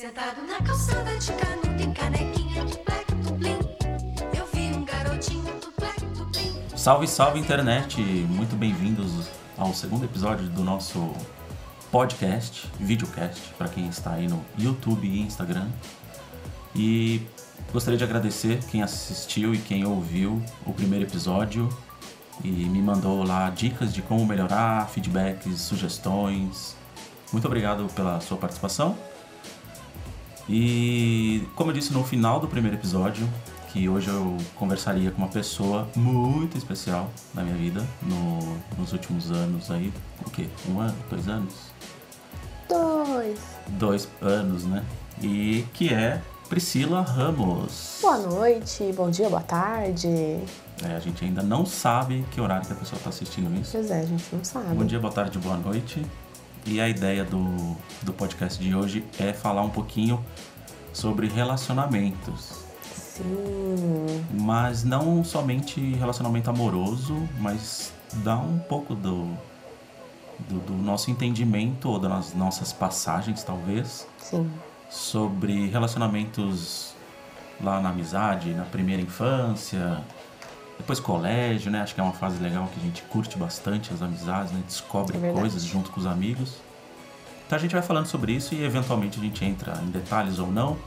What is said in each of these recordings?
Sentado na calçada de canudo e canequinha de black. Eu vi um garotinho do black. Salve, salve internet! Muito bem-vindos ao segundo episódio do nosso podcast, videocast, para quem está aí no YouTube e Instagram. E gostaria de agradecer quem assistiu e quem ouviu o primeiro episódio e me mandou lá dicas de como melhorar, feedbacks, sugestões. Muito obrigado pela sua participação. E como eu disse no final do primeiro episódio, que hoje eu conversaria com uma pessoa muito especial na minha vida, no- nos últimos anos aí, o quê? Um ano? Dois anos? Dois. Dois anos, né? E que é Priscila Ramos. Boa noite, bom dia, boa tarde. É, a gente ainda não sabe que horário que a pessoa está assistindo isso. Pois é, a gente não sabe. Bom dia, boa tarde, boa noite. E a ideia do, do podcast de hoje é falar um pouquinho sobre relacionamentos. Sim. Mas não somente relacionamento amoroso, mas dar um pouco do, do, do nosso entendimento ou das nossas passagens, talvez, Sim. sobre relacionamentos lá na amizade, na primeira infância, depois colégio, né? Acho que é uma fase legal que a gente curte bastante as amizades, né? Descobre É coisas junto com os amigos. Então a gente vai falando sobre isso e eventualmente a gente entra em detalhes ou não.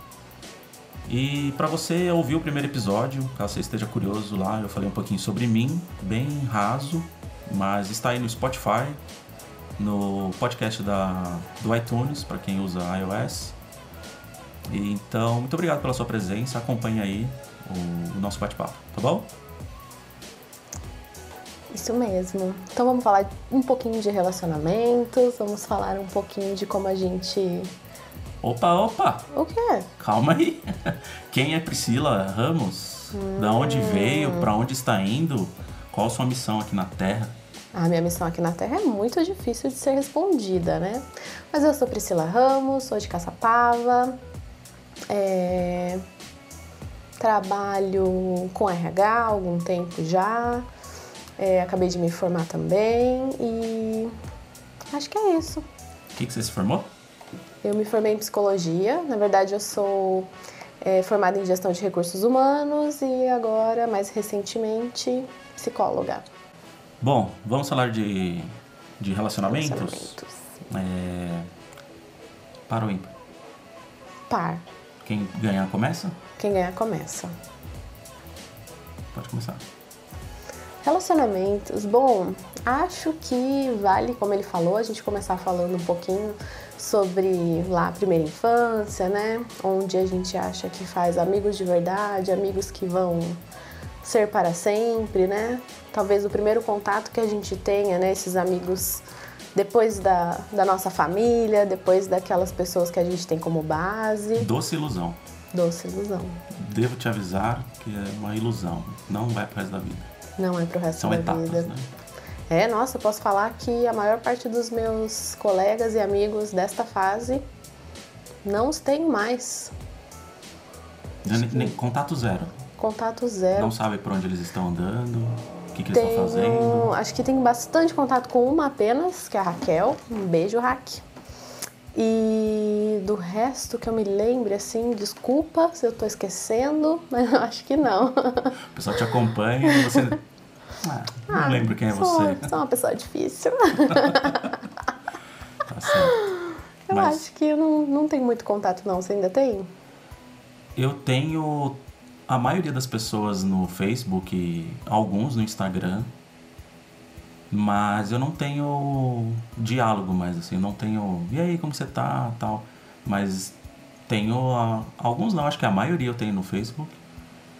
E para você ouvir o primeiro episódio, caso você esteja curioso lá, eu falei um pouquinho sobre mim, bem raso, mas está aí no Spotify, no podcast da, do iTunes, para quem usa iOS. E, então, muito obrigado pela sua presença, acompanhe aí o, o nosso bate-papo, tá bom? Isso mesmo. Então vamos falar um pouquinho de relacionamentos, vamos falar um pouquinho de como a gente. Opa, opa, O quê? calma aí. Quem é Priscila Ramos? Da onde veio? Para onde está indo? Qual a sua missão aqui na Terra? A minha missão aqui na Terra é muito difícil de ser respondida, né? Mas eu sou Priscila Ramos, sou de Caçapava, é, trabalho com RH há algum tempo já, é, acabei de me formar também e acho que é isso. O que, que você se formou? Eu me formei em psicologia, na verdade eu sou é, formada em gestão de recursos humanos e agora, mais recentemente, psicóloga. Bom, vamos falar de, de relacionamentos? Relacionamentos. É... Para ou ímpar? Par. Quem ganhar começa? Quem ganhar começa. Pode começar. Relacionamentos, bom, acho que vale, como ele falou, a gente começar falando um pouquinho sobre lá a primeira infância, né? Onde a gente acha que faz amigos de verdade, amigos que vão ser para sempre, né? Talvez o primeiro contato que a gente tenha, né? Esses amigos depois da, da nossa família, depois daquelas pessoas que a gente tem como base. Doce ilusão. Doce ilusão. Devo te avisar que é uma ilusão. Não vai pro resto da vida. Não é pro resto São da etapas, vida. né? É, nossa, eu posso falar que a maior parte dos meus colegas e amigos desta fase não os tenho mais. Nem- nem- contato zero. Contato zero. Não sabe por onde eles estão andando, o que, que eles estão Tenho, fazendo. acho que tenho bastante contato com uma apenas, que é a Raquel. Um beijo, Raque. E do resto que eu me lembre, assim, desculpa se eu tô esquecendo, mas eu acho que não. O pessoal te acompanha e você. Ah, não Ah, lembro quem é sou, você. Sou uma pessoa difícil. Tá certo. Eu Mas acho que eu não, não tenho muito contato, não. Você ainda tem? eu tenho a maioria das pessoas no Facebook, alguns no Instagram, mas eu não tenho diálogo mais, assim, eu não tenho. E aí, como você tá? tal. Mas tenho. a- alguns não, acho que a maioria eu tenho no Facebook.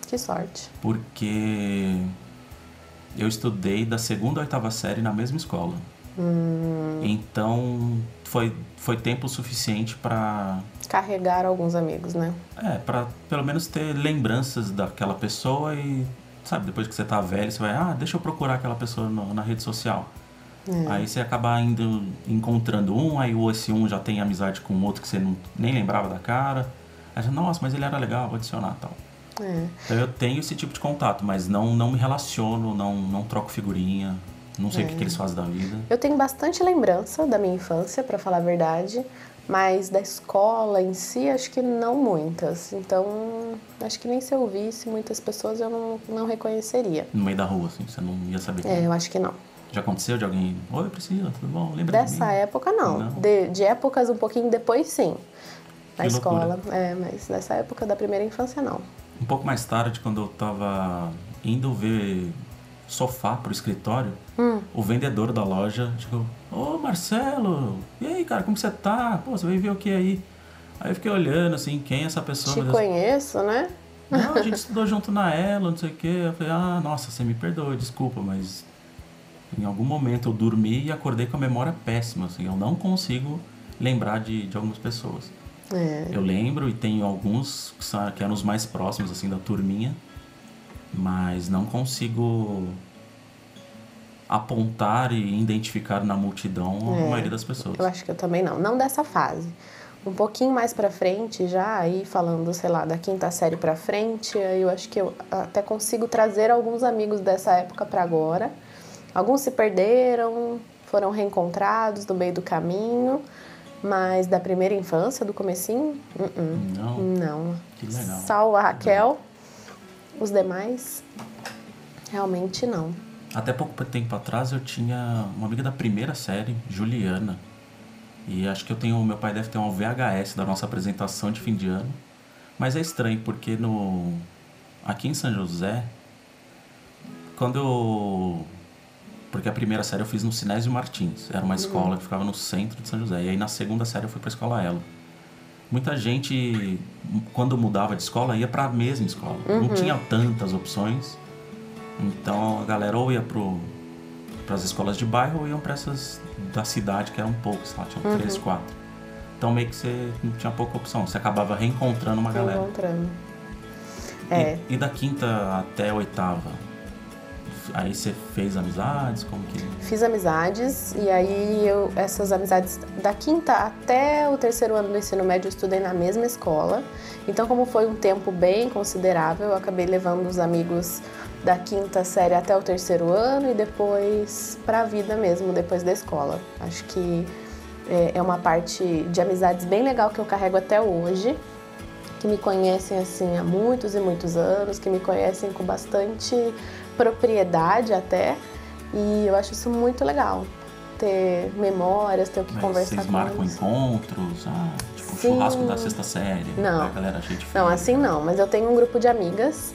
Que sorte. porque eu estudei da segunda à oitava série na mesma escola. Então foi, foi tempo suficiente para Carregar alguns amigos, né? é, para pelo menos ter lembranças daquela pessoa e sabe, depois que você tá velho, você vai, ah, deixa eu procurar aquela pessoa no- na rede social. Aí você acaba indo encontrando um, aí o esse um já tem amizade com outro que você não, nem lembrava da cara. Aí você, nossa, mas ele era legal, vou adicionar tal. É. Então eu tenho esse tipo de contato, mas não, não me relaciono, não, não troco figurinha, não sei o que, que eles fazem da vida. Eu tenho bastante lembrança da minha infância, pra falar a verdade, Mas da escola em si, acho que não muitas. Então, acho que nem se eu visse muitas pessoas eu não, não reconheceria. No meio da rua, assim, você não ia saber. quem É, eu acho que não. Já aconteceu de alguém? Oi, Priscila, tudo bom? Lembra de Dessa mim? época, não. Não. De, de épocas um pouquinho depois, sim. Na Que escola. loucura. É, mas dessa época da primeira infância, não. Um pouco mais tarde, quando eu tava indo ver sofá pro escritório, Hum. o vendedor da loja chegou, ô Marcelo, e aí, cara, como você tá? Pô, você veio ver o que aí? Aí eu fiquei olhando assim, quem é essa pessoa? Te conheço, né? Não, a gente estudou junto na Elo, não sei o quê. Eu falei, ah, nossa, você me perdoe, desculpa, mas em algum momento eu dormi e acordei com a memória péssima, assim, eu não consigo lembrar de, de algumas pessoas. É. Eu lembro e tenho alguns que, são, que eram os mais próximos, assim, da turminha, mas não consigo apontar e identificar na multidão a É, maioria das pessoas. Eu acho que eu também não. Não dessa fase. Um pouquinho mais pra frente, já aí falando, sei lá, da quinta série pra frente, aí eu acho que eu até consigo trazer alguns amigos dessa época pra agora. Alguns se perderam, foram reencontrados no meio do caminho, mas da primeira infância, do comecinho, uh-uh, Não, não. que legal. Salvo a Raquel, os demais, realmente não. Até pouco tempo atrás eu tinha uma amiga da primeira série, Juliana. E acho que eu tenho, meu pai deve ter um VHS da nossa apresentação de fim de ano. Mas é estranho porque no aqui em São José, quando eu porque a primeira série eu fiz no Sinésio Martins, era uma escola que ficava no centro de São José. E aí na segunda série eu fui para a escola Elo. Muita gente quando mudava de escola ia para a mesma escola. Não tinha tantas opções. Então a galera ou ia para as escolas de bairro ou iam para essas da cidade, que eram poucas, lá, tinham três, quatro. Então meio que você não tinha pouca opção, você acabava reencontrando uma galera. Encontrando. E- É, E, da quinta até a oitava? Aí você fez amizades? Como que. Fiz amizades e aí eu essas amizades da quinta até o terceiro ano do ensino médio eu estudei na mesma escola. Então como foi um tempo bem considerável, eu acabei levando os amigos da quinta série até o terceiro ano e depois para a vida mesmo depois da escola. Acho que é, é uma parte de amizades bem legal que eu carrego até hoje que me conhecem assim há muitos e muitos anos, que me conhecem com bastante propriedade até, e eu acho isso muito legal. Ter memórias, ter o que Mas conversar vocês com marcam eles. encontros? Ah, tipo, Sim. churrasco da sexta série? Não. A galera de Não, assim não, mas eu tenho um grupo de amigas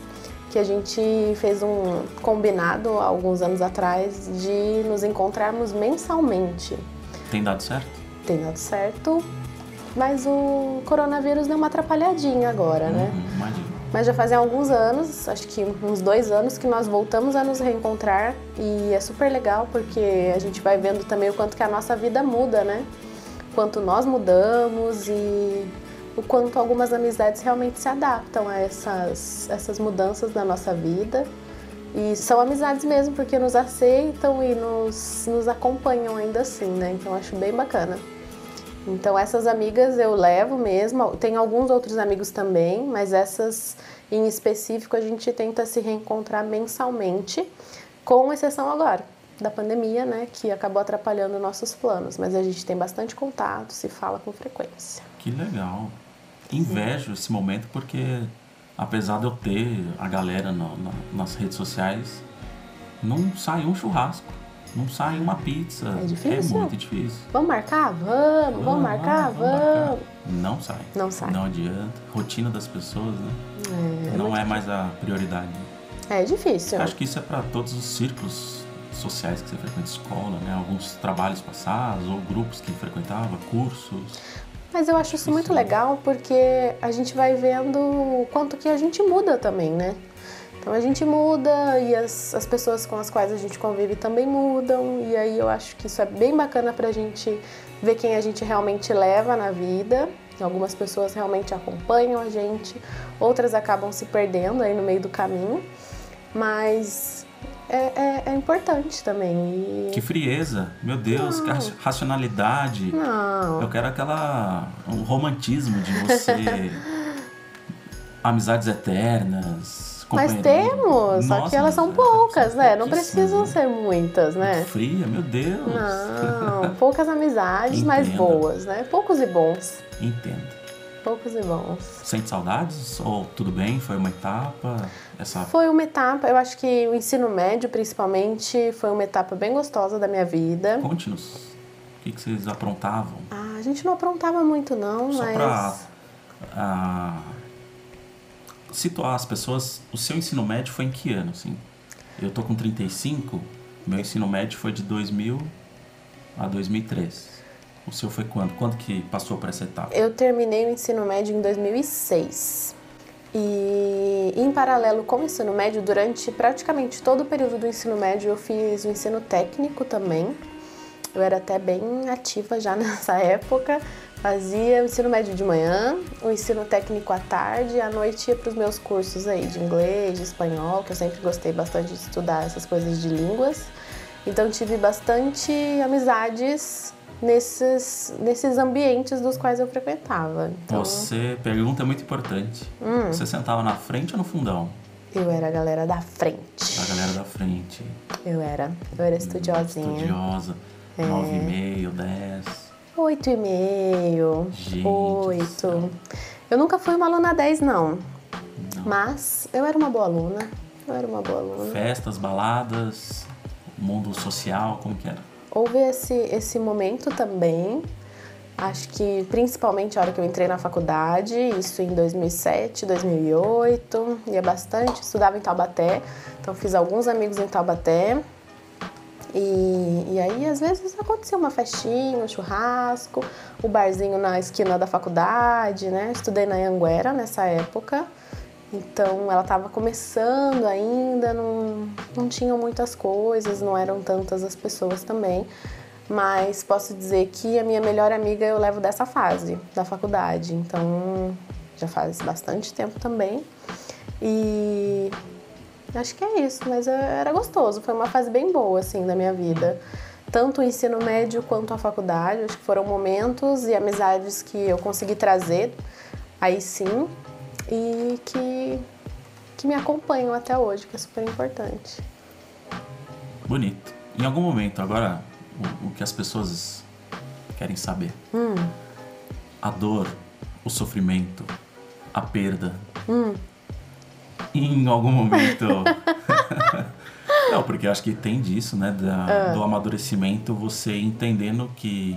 que a gente fez um combinado há alguns anos atrás de nos encontrarmos mensalmente. Tem dado certo? Tem dado certo, mas o coronavírus deu uma atrapalhadinha agora, né? Uhum, imagino. Mas já fazem alguns anos, acho que uns dois anos, que nós voltamos a nos reencontrar e é super legal porque a gente vai vendo também o quanto que a nossa vida muda, né? Quanto nós mudamos e o quanto algumas amizades realmente se adaptam a essas, essas mudanças na nossa vida. E são amizades mesmo porque nos aceitam e nos, nos acompanham ainda assim, né? Então acho bem bacana. Então essas amigas eu levo mesmo, tem alguns outros amigos também, mas essas em específico a gente tenta se reencontrar mensalmente, com exceção agora da pandemia, né, que acabou atrapalhando nossos planos, mas a gente tem bastante contato, se fala com frequência. Que legal. Invejo esse momento porque, apesar de eu ter a galera no- no- nas redes sociais, não sai um churrasco, não sai uma pizza. É difícil. É muito difícil. Vamos marcar? Vamos, vamos marcar? Vamos. Não sai. Não sai. Não adianta. Rotina das pessoas, né? É, não é mais a prioridade. é difícil. Acho que isso é para todos os círculos sociais que você frequenta, escola, né? Alguns trabalhos passados ou grupos que frequentava, cursos. Mas eu acho isso muito legal porque a gente vai vendo o quanto que a gente muda também, né? Então a gente muda e as, as pessoas com as quais a gente convive também mudam, e aí eu acho que isso é bem bacana pra gente ver quem a gente realmente leva na vida. Algumas pessoas realmente acompanham a gente, outras acabam se perdendo aí no meio do caminho, mas é, é- é importante também. E... Que frieza, meu Deus, que raci- racionalidade. Não, Eu quero aquela romantismo de você amizades eternas, Mas temos, só Nossa, que elas são é- poucas, né? Não precisam né? ser muitas, né? Fria, meu Deus. Não, poucas amizades, mas boas, né? Poucos e bons. Entendo. Poucos e bons. Sente saudades? Ou tudo bem? Foi uma etapa? Essa Foi uma etapa, eu acho que o ensino médio, principalmente, foi uma etapa bem gostosa da minha vida. Conte-nos. O que, que vocês aprontavam? Ah, a gente não aprontava muito, não, Só mas. pra ah, situar as pessoas, o seu ensino médio foi em que ano, assim? Eu tô com 35, meu ensino médio foi de 2000 a 2003. O seu foi quando? Quando que passou por essa etapa? Eu terminei o ensino médio em 2006. E em paralelo com o ensino médio, durante praticamente todo o período do ensino médio, eu fiz o ensino técnico também. Eu era até bem ativa já nessa época. Fazia o ensino médio de manhã, o ensino técnico à tarde, e à noite ia para os meus cursos aí de inglês, de espanhol, que eu sempre gostei bastante de estudar essas coisas de línguas. Então tive bastante amizades nesses, nesses ambientes dos quais eu frequentava. Então, Você, pergunta muito importante. Hum. Você sentava na frente ou no fundão? eu era a galera da frente. A galera da frente. Eu era. Eu era estudiosinha. Estudiosa. É. Nove e meio, dez. Oito e meio. Gente Oito. Eu nunca fui uma aluna 10, não. Não. Mas eu era uma boa aluna. Eu era uma boa aluna. Festas, baladas, mundo social, como que era? Houve esse, esse momento também. Acho que principalmente a hora que eu entrei na faculdade, isso em 2007, 2008. Ia bastante, estudava em Taubaté. Então fiz alguns amigos em Taubaté. E, e aí, às vezes, acontecia uma festinha, um churrasco, o barzinho na esquina da faculdade, né? Estudei na Anguera nessa época. Então, ela estava começando ainda, não, não tinham muitas coisas, não eram tantas as pessoas também. Mas posso dizer que a minha melhor amiga eu levo dessa fase da faculdade. Então, já faz bastante tempo também. E Acho que é isso, mas é- era gostoso. Foi uma fase bem boa, assim, da minha vida. Tanto o ensino médio quanto a faculdade. Acho que foram momentos e amizades que eu consegui trazer, aí sim, e que, que me acompanham até hoje, que é super importante. Bonito. Em algum momento, agora, o, o que as pessoas querem saber. A dor, o sofrimento, a perda. Em algum momento. Não, porque eu acho que tem disso, né? da- Do amadurecimento, você entendendo que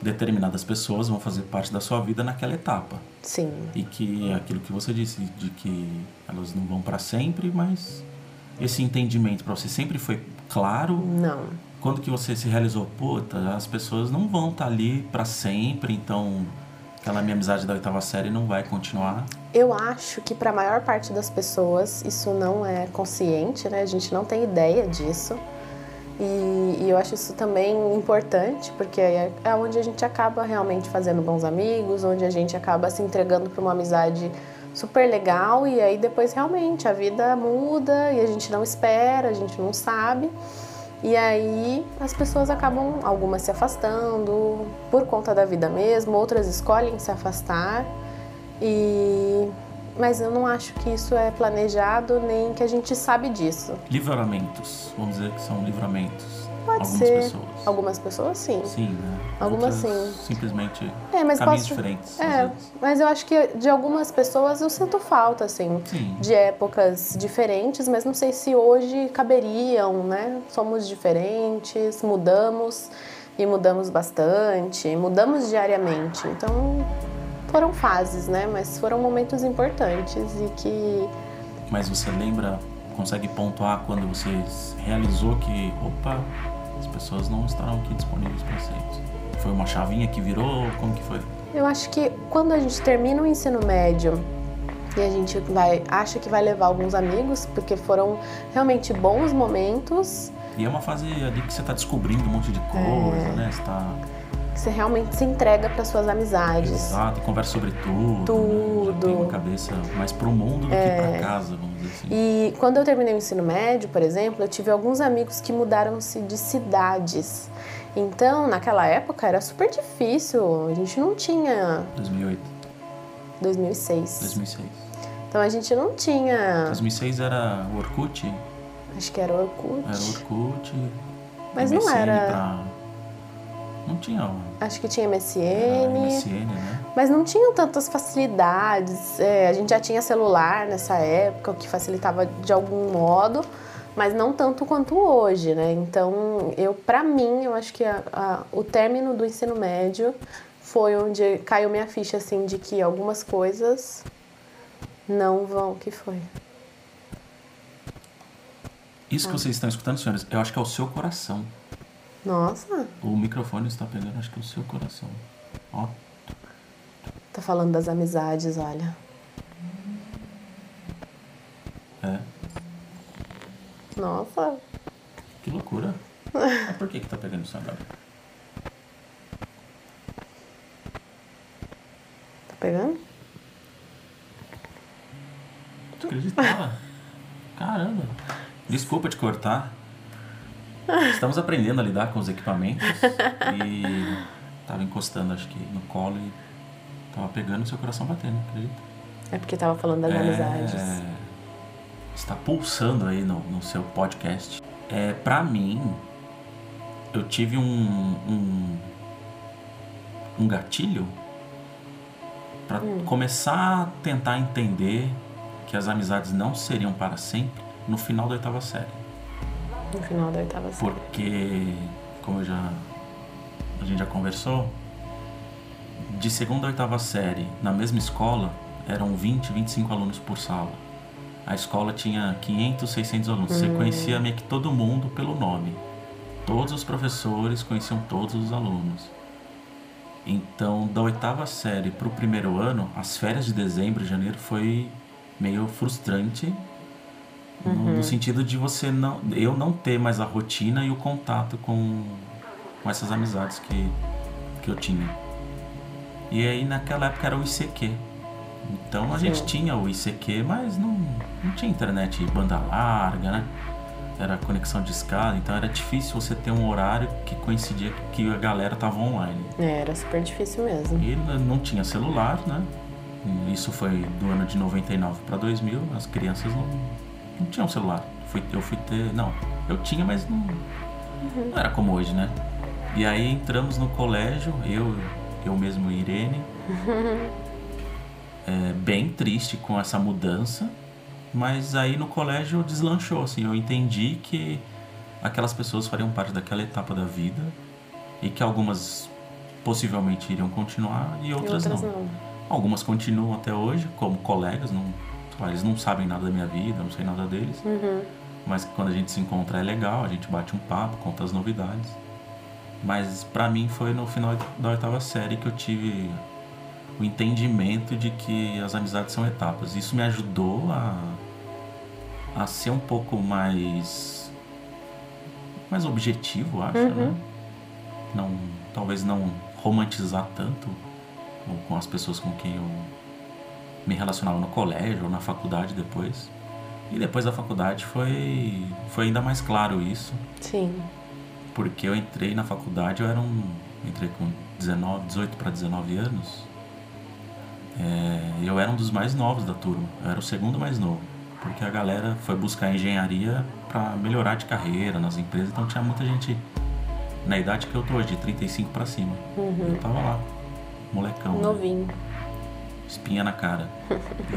determinadas pessoas vão fazer parte da sua vida naquela etapa. Sim. E que é aquilo que você disse, de que elas não vão para sempre, mas esse entendimento para você sempre foi claro. Não. Quando que você se realizou, puta, as pessoas não vão estar ali para sempre, então aquela minha amizade da oitava série não vai continuar. Eu acho que para a maior parte das pessoas isso não é consciente, né? A gente não tem ideia disso. E, e eu acho isso também importante, porque é, é onde a gente acaba realmente fazendo bons amigos, onde a gente acaba se entregando para uma amizade super legal e aí depois realmente a vida muda e a gente não espera, a gente não sabe. E aí as pessoas acabam, algumas se afastando por conta da vida mesmo, outras escolhem se afastar. E mas eu não acho que isso é planejado nem que a gente sabe disso. Livramentos, vamos dizer que são livramentos. Pode Algumas ser. pessoas. Algumas pessoas sim. Sim, né? Algumas sim. Simplesmente É, mas caminhos posso- diferentes. É, mas eu acho que de algumas pessoas eu sinto falta, assim, Sim. de épocas diferentes, mas não sei se hoje caberiam, né? Somos diferentes, mudamos e mudamos bastante, mudamos diariamente. Então foram fases, né? Mas foram momentos importantes e que Mas você lembra, consegue pontuar quando você realizou que, opa, as pessoas não estarão aqui disponíveis para sempre. Foi uma chavinha que virou? Como que foi? Eu acho que quando a gente termina o ensino médio e a gente vai acha que vai levar alguns amigos, porque foram realmente bons momentos, E é uma fase ali que você tá descobrindo um monte de coisa, É. né? Você tá. Que você realmente se entrega para suas amizades. Exato, conversa sobre tudo. Né? Tudo. Tem uma cabeça mais pro mundo do que pra casa, vamos dizer assim. E quando eu terminei o ensino médio, por exemplo, eu tive alguns amigos que mudaram-se de cidades. Então, naquela época era super difícil, a gente não tinha 2008, 2006. 2006. Então a gente não tinha. 2006 era o Orkut? Acho que era o Orkut. Era o Orkut. Mas não era- Não tinha o Acho que tinha MSN. MSN, né? Mas não tinham tantas facilidades. É, a gente já tinha celular nessa época, o que facilitava de algum modo, mas não tanto quanto hoje, né? Então, eu, para mim, eu acho que a- a- o término do ensino médio foi onde caiu minha ficha, assim, de que algumas coisas não vão. O que foi? Isso Ah. que vocês estão escutando, senhores, eu acho que é o seu coração. Nossa, O microfone está pegando, acho que o seu coração. Ó, tá falando das amizades, olha. é. Nossa, Que loucura. Mas por que que tá pegando isso agora? tá pegando? Tu acreditava? Caramba. Desculpa te cortar. Estamos aprendendo a lidar com os equipamentos e tava encostando, acho que, no colo e tava pegando o seu coração batendo, acredita? É porque tava falando das amizades. Está pulsando aí no, no seu podcast. É, pra mim, eu tive um, um, um gatilho pra começar a tentar entender que as amizades não seriam para sempre no final da oitava série. No final da oitava série. Porque, como já, a gente já conversou, de segunda a oitava série, na mesma escola, eram 20, 25 alunos por sala. A escola tinha 500, 600 alunos. Você conhecia meio que todo mundo pelo nome. Todos os professores conheciam todos os alunos. Então, da oitava série para o primeiro ano, as férias de dezembro e janeiro foi meio frustrante no, no sentido de você não eu não ter mais a rotina e o contato com, com essas amizades que, que eu tinha e aí naquela época era o ICQ então a gente Sim. tinha o ICQ mas não, não tinha internet banda larga né era conexão de escada então era difícil você ter um horário que coincidia que a galera tava online É, era super difícil mesmo. e não tinha celular, né? Isso foi do ano de 99 para 2000. As crianças não, não tinham celular. Fui, eu fui ter. Não, eu tinha, mas não, não era como hoje, né? E aí entramos no colégio, eu, eu mesmo e Irene. É, bem triste com essa mudança. Mas aí no colégio deslanchou, assim. Eu entendi que aquelas pessoas fariam parte daquela etapa da vida e que algumas possivelmente iriam continuar e E outras, outras não. não. Algumas continuam até hoje como colegas, não, eles não sabem nada da minha vida, eu não sei nada deles. Uhum. Mas quando a gente se encontra é legal, a gente bate um papo, conta as novidades. Mas pra mim foi no final da oitava série que eu tive o entendimento de que as amizades são etapas. Isso me ajudou a, a ser um pouco mais mais objetivo, acho, né? Não, talvez não romantizar tanto com as pessoas com quem eu me relacionava no colégio ou na faculdade depois. E depois da faculdade foi foi ainda mais claro isso, Sim. porque eu entrei na faculdade, eu era um entrei com 19, 18 para 19 anos. É, eu era um dos mais novos da turma, eu era o segundo mais novo, porque a galera foi buscar engenharia para melhorar de carreira nas empresas, então tinha muita gente na idade que eu tô hoje, de 35 para cima. Eu tava lá, molecão. né? Espinha na cara.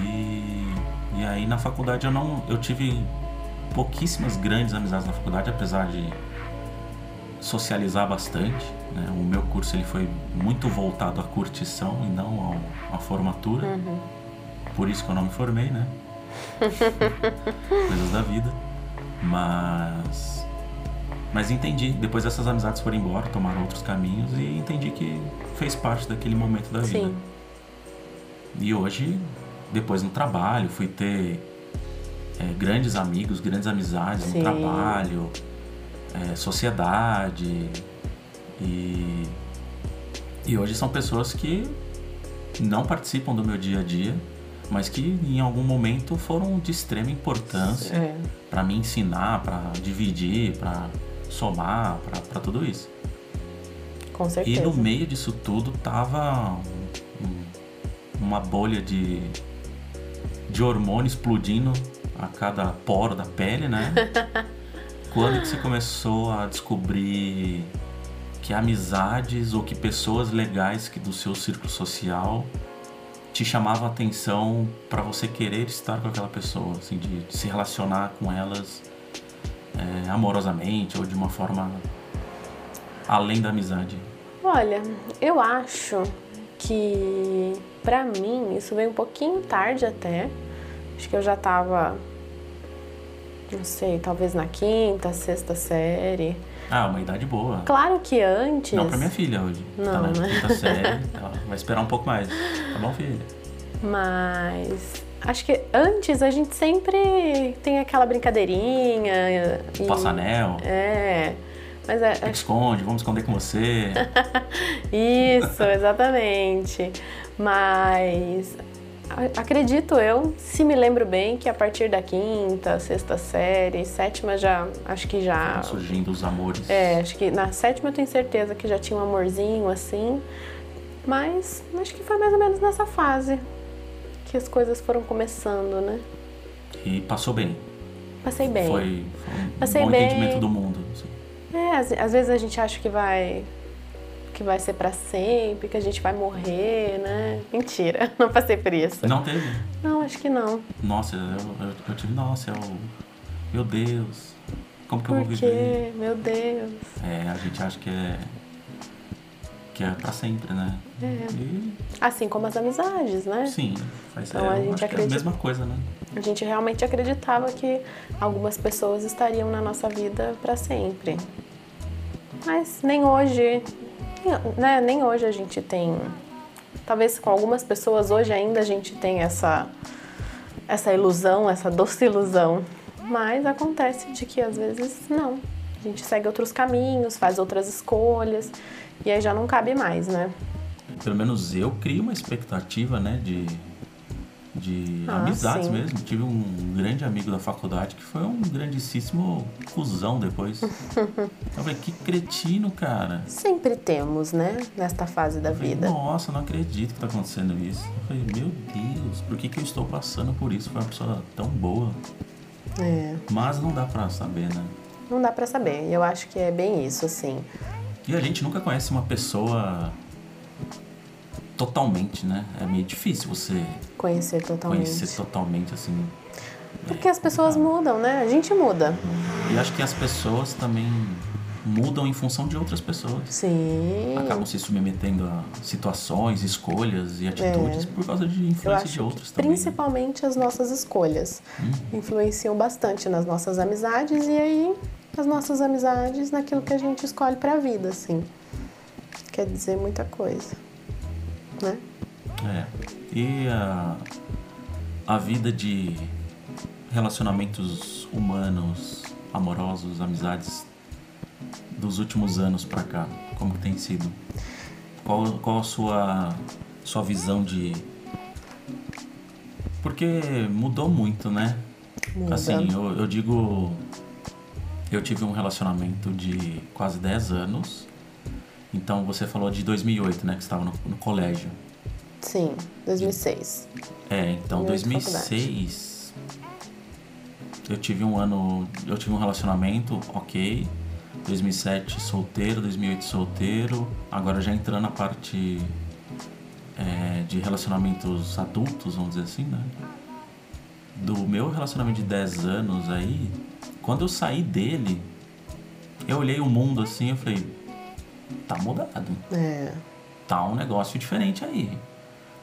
E, e aí na faculdade eu não. Eu tive pouquíssimas grandes amizades na faculdade, apesar de socializar bastante. Né? O meu curso ele foi muito voltado à curtição e não ao, à formatura. Uhum. Por isso que eu não me formei, né? Coisas da vida. Mas. Mas entendi. Depois essas amizades foram embora, tomaram outros caminhos e entendi que fez parte daquele momento da vida. E hoje, depois no trabalho, fui ter é, grandes amigos, grandes amizades Sim. no trabalho, é, sociedade. E, e hoje são pessoas que não participam do meu dia a dia, mas que em algum momento foram de extrema importância É. para me ensinar, para dividir, para somar, para tudo isso. Com E certeza. no meio disso tudo tava uma bolha de, de hormônio explodindo a cada poro da pele, né? Quando que você começou a descobrir que amizades ou que pessoas legais que do seu círculo social te chamavam a atenção para você querer estar com aquela pessoa, assim, de, de se relacionar com elas é, amorosamente ou de uma forma além da amizade? Olha, eu acho que pra mim isso veio um pouquinho tarde até. Acho que eu já tava, não sei, talvez na quinta, sexta série. Ah, uma idade boa. Claro que antes. Não pra minha filha hoje. tá Não, na né? quinta série. Ela vai esperar um pouco mais. Tá bom, filha? Mas acho que antes a gente sempre tem aquela brincadeirinha. E, Passa anel, É. Mas é, pique esconde, vamos esconder com você. Isso, exatamente. Mas acredito eu, se me lembro bem, que a partir da quinta, sexta série, sétima já, acho que já. Surgindo os amores. É, acho que na sétima eu tenho certeza que já tinha um amorzinho assim. Mas acho que foi mais ou menos nessa fase que as coisas foram começando, né? E passou bem. Passei bem. Foi, foi um Passei bom bem. entendimento do mundo. assim. É, às, às vezes a gente acha que vai que vai ser pra sempre, que a gente vai morrer, né? Mentira, não passei por isso. Não teve? Não, acho que não. Nossa, eu, eu, eu tive, nossa, eu, meu Deus, como que eu vou Por viver? quê? Meu Deus. É, a gente acha que é que é pra sempre, né? É. E, Assim como as amizades, né? sim, faz Então, é, a gente acho que é a acredita- mesma coisa, né? A gente realmente acreditava que algumas pessoas estariam na nossa vida pra sempre. Mas nem hoje, né? Nem hoje a gente tem. Talvez com algumas pessoas hoje ainda a gente tem essa essa ilusão, essa doce ilusão. Mas acontece de que às vezes não. A gente segue outros caminhos, faz outras escolhas e aí já não cabe mais, né? Pelo menos eu crio uma expectativa, né, de, de Ah, amizades sim. mesmo. Tive um grande amigo da faculdade que foi um grandíssimo cuzão depois. eu falei, que cretino, cara. Sempre temos, né? Nesta fase da vida. Nossa, não acredito que tá acontecendo isso. Eu falei, meu Deus, por que, que eu estou passando por isso? Foi uma pessoa tão boa. É. Mas não dá pra saber, né? Não dá pra saber. Eu acho que é bem isso, assim. E a gente nunca conhece uma pessoa totalmente, né? É meio difícil você Conhecer totalmente. conhecer totalmente, assim. Porque as pessoas mudam, né? A gente muda. E acho que as pessoas também mudam em função de outras pessoas. Sim. Acabam se submetendo a situações, escolhas e atitudes por causa de É. Influência de outros também. né? principalmente as nossas escolhas Uhum. influenciam bastante nas nossas amizades e aí as nossas amizades naquilo que a gente escolhe pra vida, assim. Quer dizer muita coisa, né? É. E a, a vida de relacionamentos humanos, amorosos, amizades dos últimos anos pra cá, como que tem sido? Qual, qual a sua, sua visão de... Porque mudou muito, né? Muda. Assim, eu, eu digo... Eu tive um relacionamento de quase 10 anos. Então você falou de 2008, né? Que você estava no, no colégio. Sim, 2006. É, então de 2006 eu tive um ano, eu tive um relacionamento, ok. 2007 solteiro, 2008 solteiro. Agora já entrando na parte é, de relacionamentos adultos, vamos dizer assim, né? Do meu relacionamento de 10 anos aí, quando eu saí dele, eu olhei o mundo assim e falei, tá mudado É. tá um negócio diferente aí.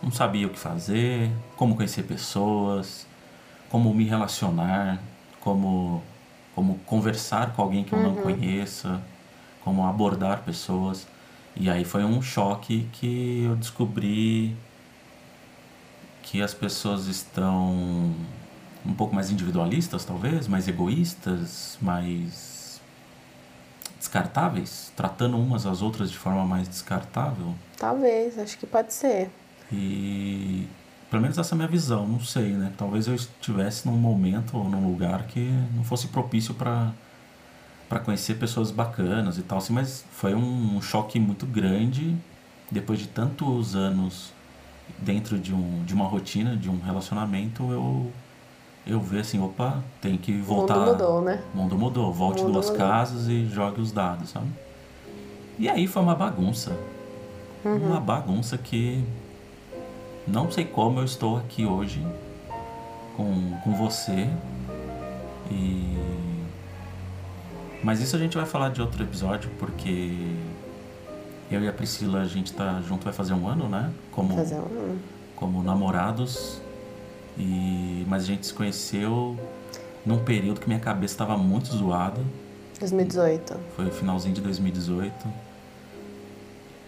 Não sabia o que fazer, como conhecer pessoas, como me relacionar, como, como conversar com alguém que eu não conheça, como abordar pessoas. E aí foi um choque que eu descobri que as pessoas estão um pouco mais individualistas, talvez, mais egoístas, mais descartáveis, tratando umas às outras de forma mais descartável. Talvez, acho que pode ser. E pelo menos essa é a minha visão, não sei, né? Talvez eu estivesse num momento ou num lugar que não fosse propício para para conhecer pessoas bacanas e tal, assim, mas foi um choque muito grande depois de tantos anos dentro de, um, de uma rotina, de um relacionamento, eu, eu ver assim, opa, tem que voltar. O mundo mudou, né? O mundo mudou. Volte mundo duas mudou. casas e jogue os dados, sabe? E aí foi uma bagunça. Uhum. Uma bagunça que não sei como eu estou aqui hoje com, com você. E. Mas isso a gente vai falar de outro episódio, porque eu e a Priscila, a gente tá junto, vai fazer um ano, né? Como, Fazer um... como namorados. E mas a gente se conheceu num período que minha cabeça estava muito zoada. 2018. Foi o finalzinho de 2018.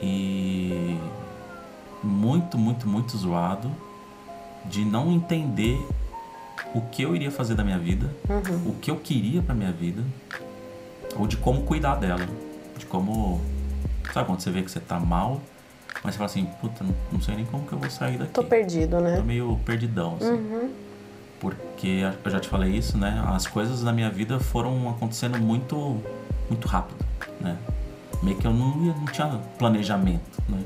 E muito, muito, muito zoado de não entender o que eu iria fazer da minha vida, Uhum. o que eu queria pra minha vida, ou de como cuidar dela, de como sabe quando você vê que você tá mal, mas você fala assim, puta, não, sei nem como que eu vou sair daqui. Tô perdido, Tô né? meio perdidão, assim. Uhum. Porque eu já te falei isso, né? As coisas na minha vida foram acontecendo muito, muito rápido, né? Meio que eu não, ia- não tinha planejamento, né?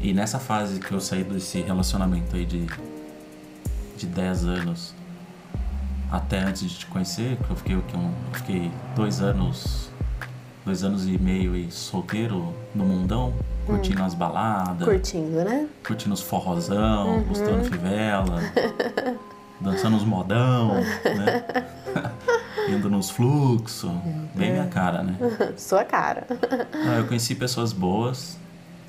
E nessa fase que eu saí desse relacionamento aí de, de 10 anos até antes de te conhecer, que eu fiquei? Um- eu fiquei dois anos, dois anos e meio aí solteiro no mundão, curtindo as baladas, Curtindo, né? curtindo os forrozão, postando fivela, dançando os modão, né? Indo nos fluxos, bem minha cara, né? Sua cara. Ah, eu conheci pessoas boas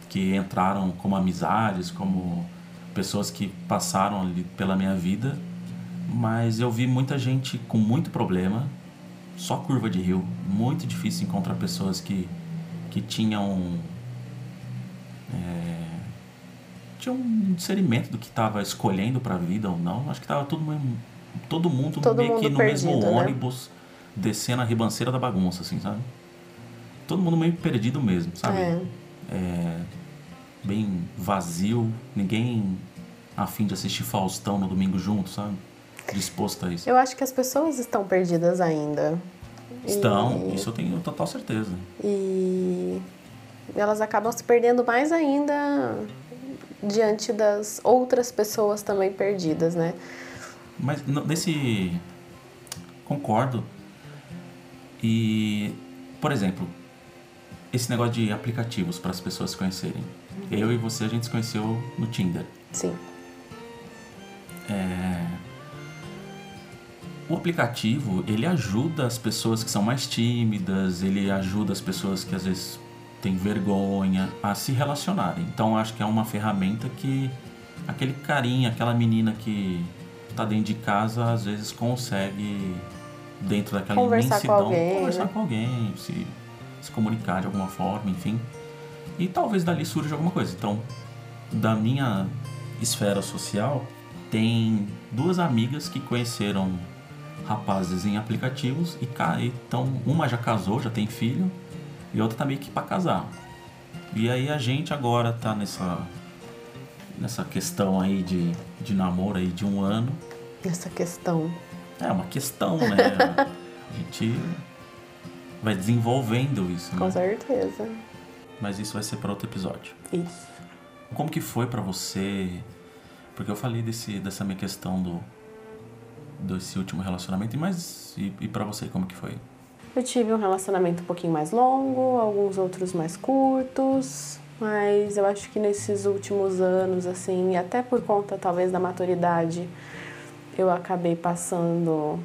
que entraram como amizades, como pessoas que passaram ali pela minha vida, mas eu vi muita gente com muito problema, só curva de rio, muito difícil encontrar pessoas que, que tinham é, tinham um discernimento do que estava escolhendo para a vida ou não. Acho que tava todo mundo, todo mundo Todo meio mundo que no perdido, mesmo né? ônibus, descendo a ribanceira da bagunça, assim, sabe? Todo mundo meio perdido mesmo, sabe? É. É, bem vazio, ninguém a fim de assistir Faustão no domingo junto, sabe? Disposto a isso. Eu acho que as pessoas estão perdidas ainda. Estão, E- isso eu tenho total certeza. E elas acabam se perdendo mais ainda diante das outras pessoas também perdidas, né? Mas nesse. Concordo. E, por exemplo, esse negócio de aplicativos para as pessoas se conhecerem. Eu e você, a gente se conheceu no Tinder. Sim. O aplicativo, ele ajuda as pessoas que são mais tímidas, ele ajuda as pessoas que às vezes têm vergonha a se relacionarem. Então, acho que é uma ferramenta que aquele carinha, aquela menina que tá dentro de casa, às vezes consegue, dentro daquela Conversar com imensidão, alguém, conversar né? com alguém, se, se comunicar de alguma forma, enfim. E talvez dali surja alguma coisa. Então, da minha esfera social, tem duas amigas que conheceram rapazes em aplicativos e então uma já casou, já tem filho, e outra tá meio que pra casar. E aí a gente agora tá nessa nessa questão aí de, de namoro aí de um ano. Essa questão. É uma questão, né? A gente vai desenvolvendo isso, Com né? certeza. Mas isso vai ser para outro episódio. Isso. Como que foi pra você? Porque eu falei desse, dessa minha questão do desse último relacionamento, e mais e, e para você como que foi? Eu tive um relacionamento um pouquinho mais longo, alguns outros mais curtos, mas eu acho que nesses últimos anos, assim, e até por conta talvez da maturidade, eu acabei passando.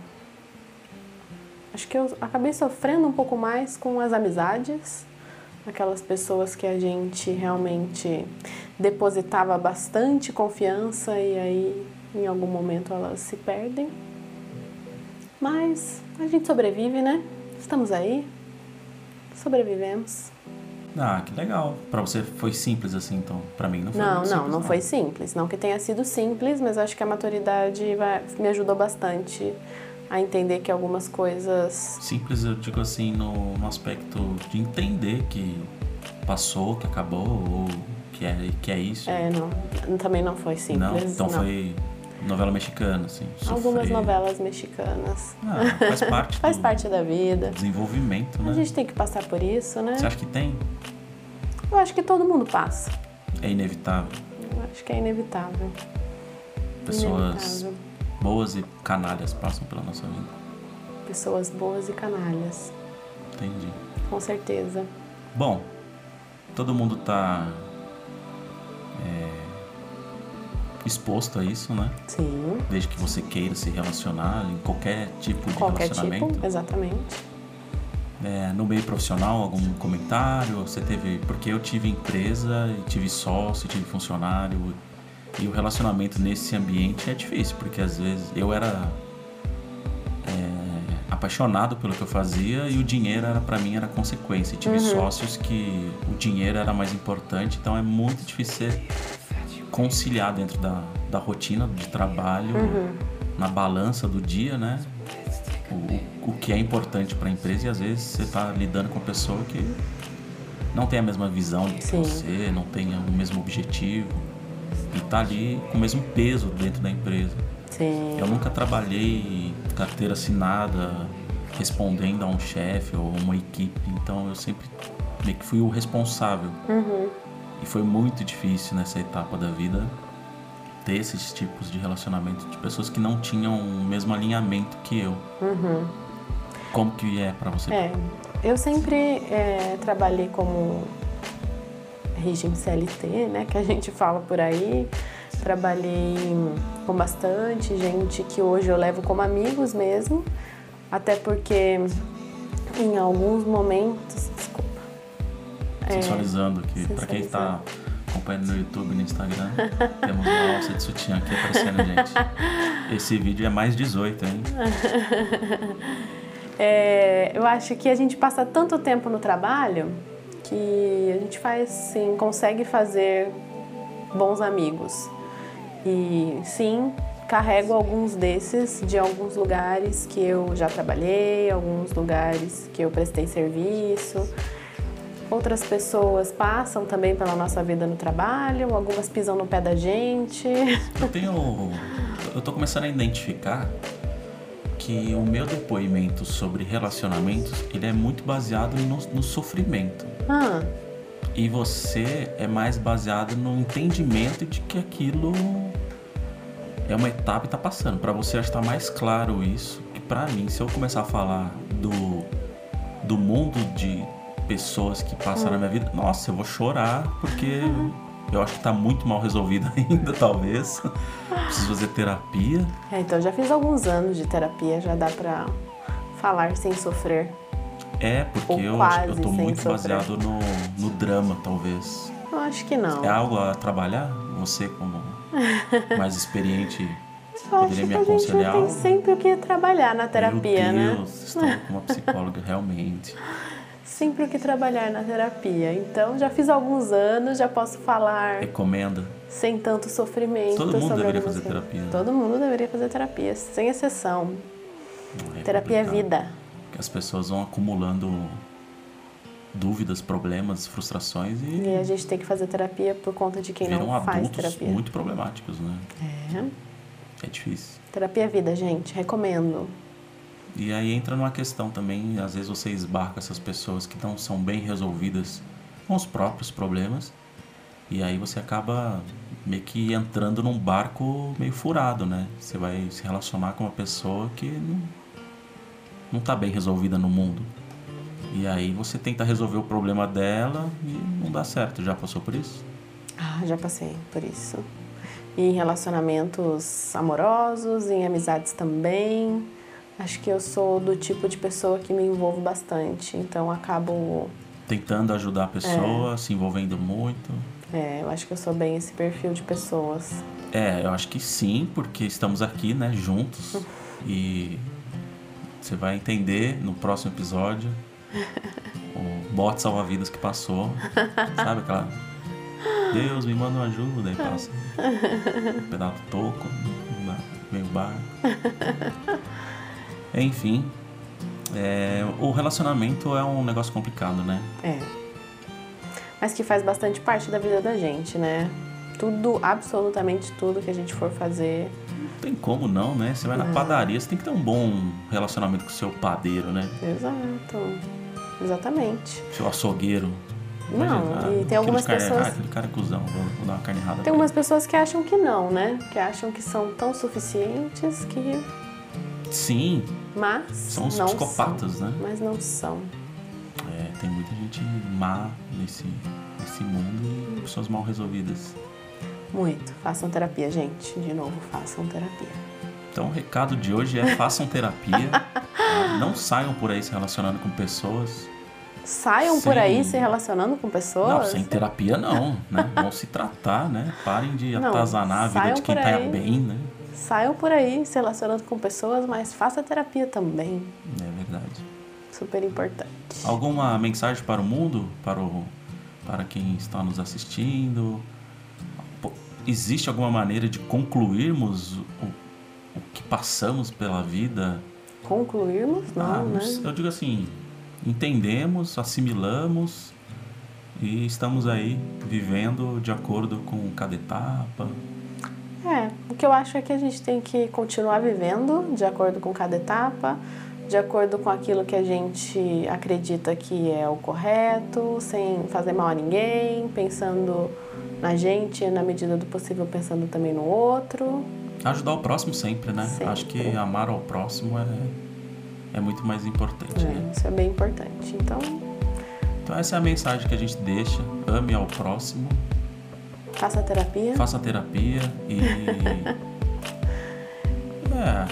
Acho que eu acabei sofrendo um pouco mais com as amizades, aquelas pessoas que a gente realmente depositava bastante confiança e aí em algum momento elas se perdem. Mas a gente sobrevive, né? Estamos aí. Sobrevivemos. Ah, que legal. Pra você foi simples assim, então. Pra mim não foi Não, não, simples, não foi simples. Não que tenha sido simples, mas acho que a maturidade vai- me ajudou bastante a entender que algumas coisas. Simples eu digo assim no, no aspecto de entender que passou, que acabou, ou que é, que é isso. É, não, também não foi simples. não, então foi novela mexicana, assim. Algumas sofrer. novelas mexicanas. Ah, faz parte Faz parte da vida. desenvolvimento, A né? gente tem que passar por isso, né? Você acha que tem? Eu acho que todo mundo passa. É inevitável. Acho que é inevitável. Pessoas Inevitável. boas e canalhas passam pela nossa vida. Pessoas boas e canalhas. Entendi. Com certeza. Bom, todo mundo tá exposto a isso, né? Sim. Desde que você queira se relacionar em qualquer tipo de Qualquer relacionamento. tipo, exatamente. É, no meio profissional, algum comentário? Você teve. Porque eu tive empresa, tive sócio, tive funcionário. E o relacionamento nesse ambiente é difícil, porque às vezes eu era é, apaixonado pelo que eu fazia e o dinheiro era para mim era consequência. E tive sócios que o dinheiro era mais importante, então é muito difícil ser conciliar dentro da, da rotina de trabalho, na balança do dia, né? O, o que é importante para a empresa e às vezes você está lidando com pessoa que não tem a mesma visão que Sim. você, não tem o mesmo objetivo e tá ali com o mesmo peso dentro da empresa. Sim. Eu nunca trabalhei carteira assinada respondendo a um chefe ou uma equipe, então eu sempre meio que fui o responsável. E foi muito difícil nessa etapa da vida ter esses tipos de relacionamento de pessoas que não tinham o mesmo alinhamento que eu. Como que é pra você? É, eu sempre é, trabalhei como regime CLT, né, que a gente fala por aí. Trabalhei com bastante gente que hoje eu levo como amigos mesmo, até porque em alguns momentos, desculpa, Sensualizando aqui. Pra quem tá acompanhando no YouTube e no Instagram, temos uma alça de sutiã aqui aparecendo, gente. Esse vídeo é mais 18, hein? É, eu acho que a gente passa tanto tempo no trabalho que a gente faz, sim, consegue fazer bons amigos. E sim, carrego alguns desses de alguns lugares que eu já trabalhei, alguns lugares que eu prestei serviço. Outras pessoas passam também pela nossa vida no trabalho, algumas pisam no pé da gente. Eu tenho. Eu tô começando a identificar que o meu depoimento sobre relacionamentos ele é muito baseado no, no sofrimento. Ah, E você é mais baseado no entendimento de que aquilo é uma etapa e tá passando. Pra você acho que tá mais claro isso. Que pra mim, se eu começar a falar do, do mundo de pessoas que passaram na minha vida, nossa, eu vou chorar porque eu acho que tá muito mal resolvido ainda, talvez. Preciso fazer terapia. é, então já fiz alguns anos de terapia, já dá pra falar sem sofrer. É, porque Ou eu, eu tô muito sofrer. baseado no, no drama, talvez. Eu acho que não. É algo a trabalhar? Você como mais experiente Eu poderia me a gente aconselhar tem sempre o que trabalhar na terapia, Meu né? Deus, estou com uma psicóloga, realmente. Sempre o que trabalhar na terapia. Então já fiz alguns anos, já posso falar Recomenda. sem tanto sofrimento. Todo mundo deveria fazer terapia, né? Todo mundo deveria fazer terapia, sem exceção. É terapia é vida. as pessoas vão acumulando dúvidas, problemas, frustrações E e a gente tem que fazer terapia por conta de quem não faz terapia. muito problemáticos, né? É. É difícil. Terapia é vida, gente. Recomendo. E aí entra numa questão também, às vezes você esbarca essas pessoas que não são bem resolvidas com os próprios problemas, e aí você acaba meio que entrando num barco meio furado, né? Você vai se relacionar com uma pessoa que não, não tá bem resolvida no mundo. E aí você tenta resolver o problema dela e não dá certo. Já passou por isso? Ah, já passei por isso. Em relacionamentos amorosos, em amizades também. Acho que eu sou do tipo de pessoa que me envolvo bastante, então acabo. Tentando ajudar a pessoa, se envolvendo muito. É, eu acho que eu sou bem esse perfil de pessoas. É, eu acho que sim, porque estamos aqui, né, juntos. E você vai entender no próximo episódio o bote salva-vidas que passou. Sabe aquela. Deus me manda uma ajuda, aí passa um pedaço de toco, meio barco. Enfim, é, o relacionamento é um negócio complicado, né? É. Mas que faz bastante parte da vida da gente, né? Tudo, absolutamente tudo que a gente for fazer. Não tem como não, né? Você vai na padaria, você tem que ter um bom relacionamento com o seu padeiro, né? Exato. Exatamente. Seu açougueiro. Imagina, Não, ah, e tem algumas cara, pessoas. Ah, aquele cara é cuzão, vou, vou dar uma carne errada. Tem algumas ele. pessoas que acham que não, né? Que acham que são tão suficientes que. Sim, Mas. são os não psicopatas, são. né? Mas não são. É, tem muita gente má nesse, nesse mundo e pessoas mal resolvidas. Muito. Façam terapia, gente. De novo, façam terapia. Então o recado de hoje é façam terapia. não saiam por aí se relacionando com pessoas. Saiam por Sim. aí se relacionando com pessoas. Não, sem terapia não, né? Vão se tratar, né? Parem de Não, atazanar a vida de quem por tá aí. bem, né? Saiam por aí se relacionando com pessoas, mas faça terapia também. É verdade. Super importante. Alguma mensagem para o mundo, para o para quem está nos assistindo? Existe alguma maneira de concluirmos o, o que passamos pela vida? Concluirmos? Não, Ah, né? Eu digo assim, entendemos, assimilamos e estamos aí vivendo de acordo com cada etapa. É, o que eu acho é que a gente tem que continuar vivendo de acordo com cada etapa, de acordo com aquilo que a gente acredita que é o correto, sem fazer mal a ninguém, pensando na gente, na medida do possível, pensando também no outro. Ajudar o próximo sempre, né? Sempre. Acho que amar ao próximo é, é muito mais importante, né? É, isso é bem importante. Então, Então essa é a mensagem que a gente deixa. Ame ao próximo, faça terapia. faça terapia e. é,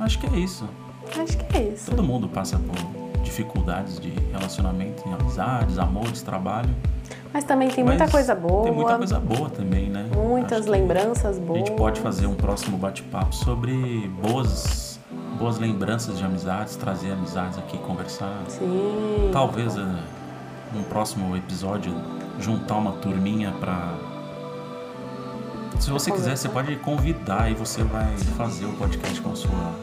acho que é isso. Acho que é isso. Todo mundo passa por dificuldades de relacionamento, em amizades, amores, trabalho. Mas também tem muita Mas coisa boa. Tem muita coisa boa também, né? Muitas Acho lembranças A boas. gente pode fazer um próximo bate-papo sobre boas, boas lembranças de amizades, trazer amizades aqui, conversar. Sim. Talvez eh, num próximo episódio juntar uma turminha pra. Se você quiser, você pode convidar e você vai fazer o podcast com sua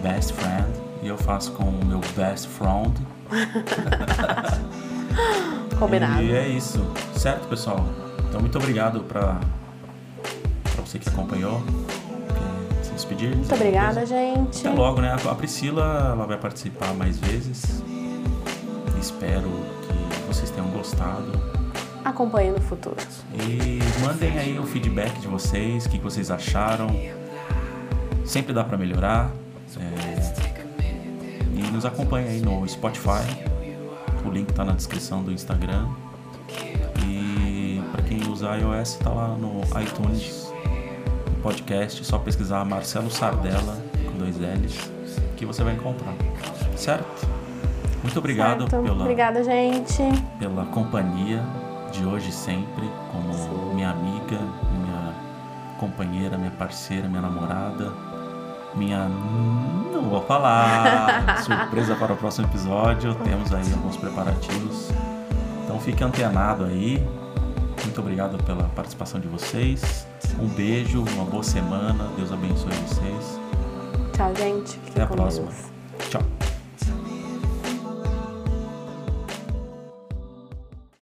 best friend e eu faço com o meu best friend. Combinado. E é isso, certo, pessoal? Então, muito obrigado pra, pra você que acompanhou. Se despedir? Muito obrigada, gente. Até logo, né? A Priscila ela vai participar mais vezes. Espero que vocês tenham gostado. Acompanhe no futuro. E mandem aí o feedback de vocês, o que vocês acharam. Sempre dá pra melhorar. É, E nos acompanhe aí no Spotify. O link tá na descrição do Instagram. E para quem usa iOS, tá lá no iTunes, no podcast. É só pesquisar Marcelo Sardella com dois L's que você vai encontrar. Certo? Muito obrigado Certo? pela Obrigada, gente. pela companhia de hoje e sempre, como Sim. minha amiga, minha companheira, minha parceira, minha namorada, minha. Não vou falar! Surpresa para o próximo episódio, temos aí alguns preparativos. Então fique antenado aí. Muito obrigado pela participação de vocês. Um beijo, uma boa semana. Deus abençoe vocês. Tchau, gente. Até a próxima. Deus. Tchau.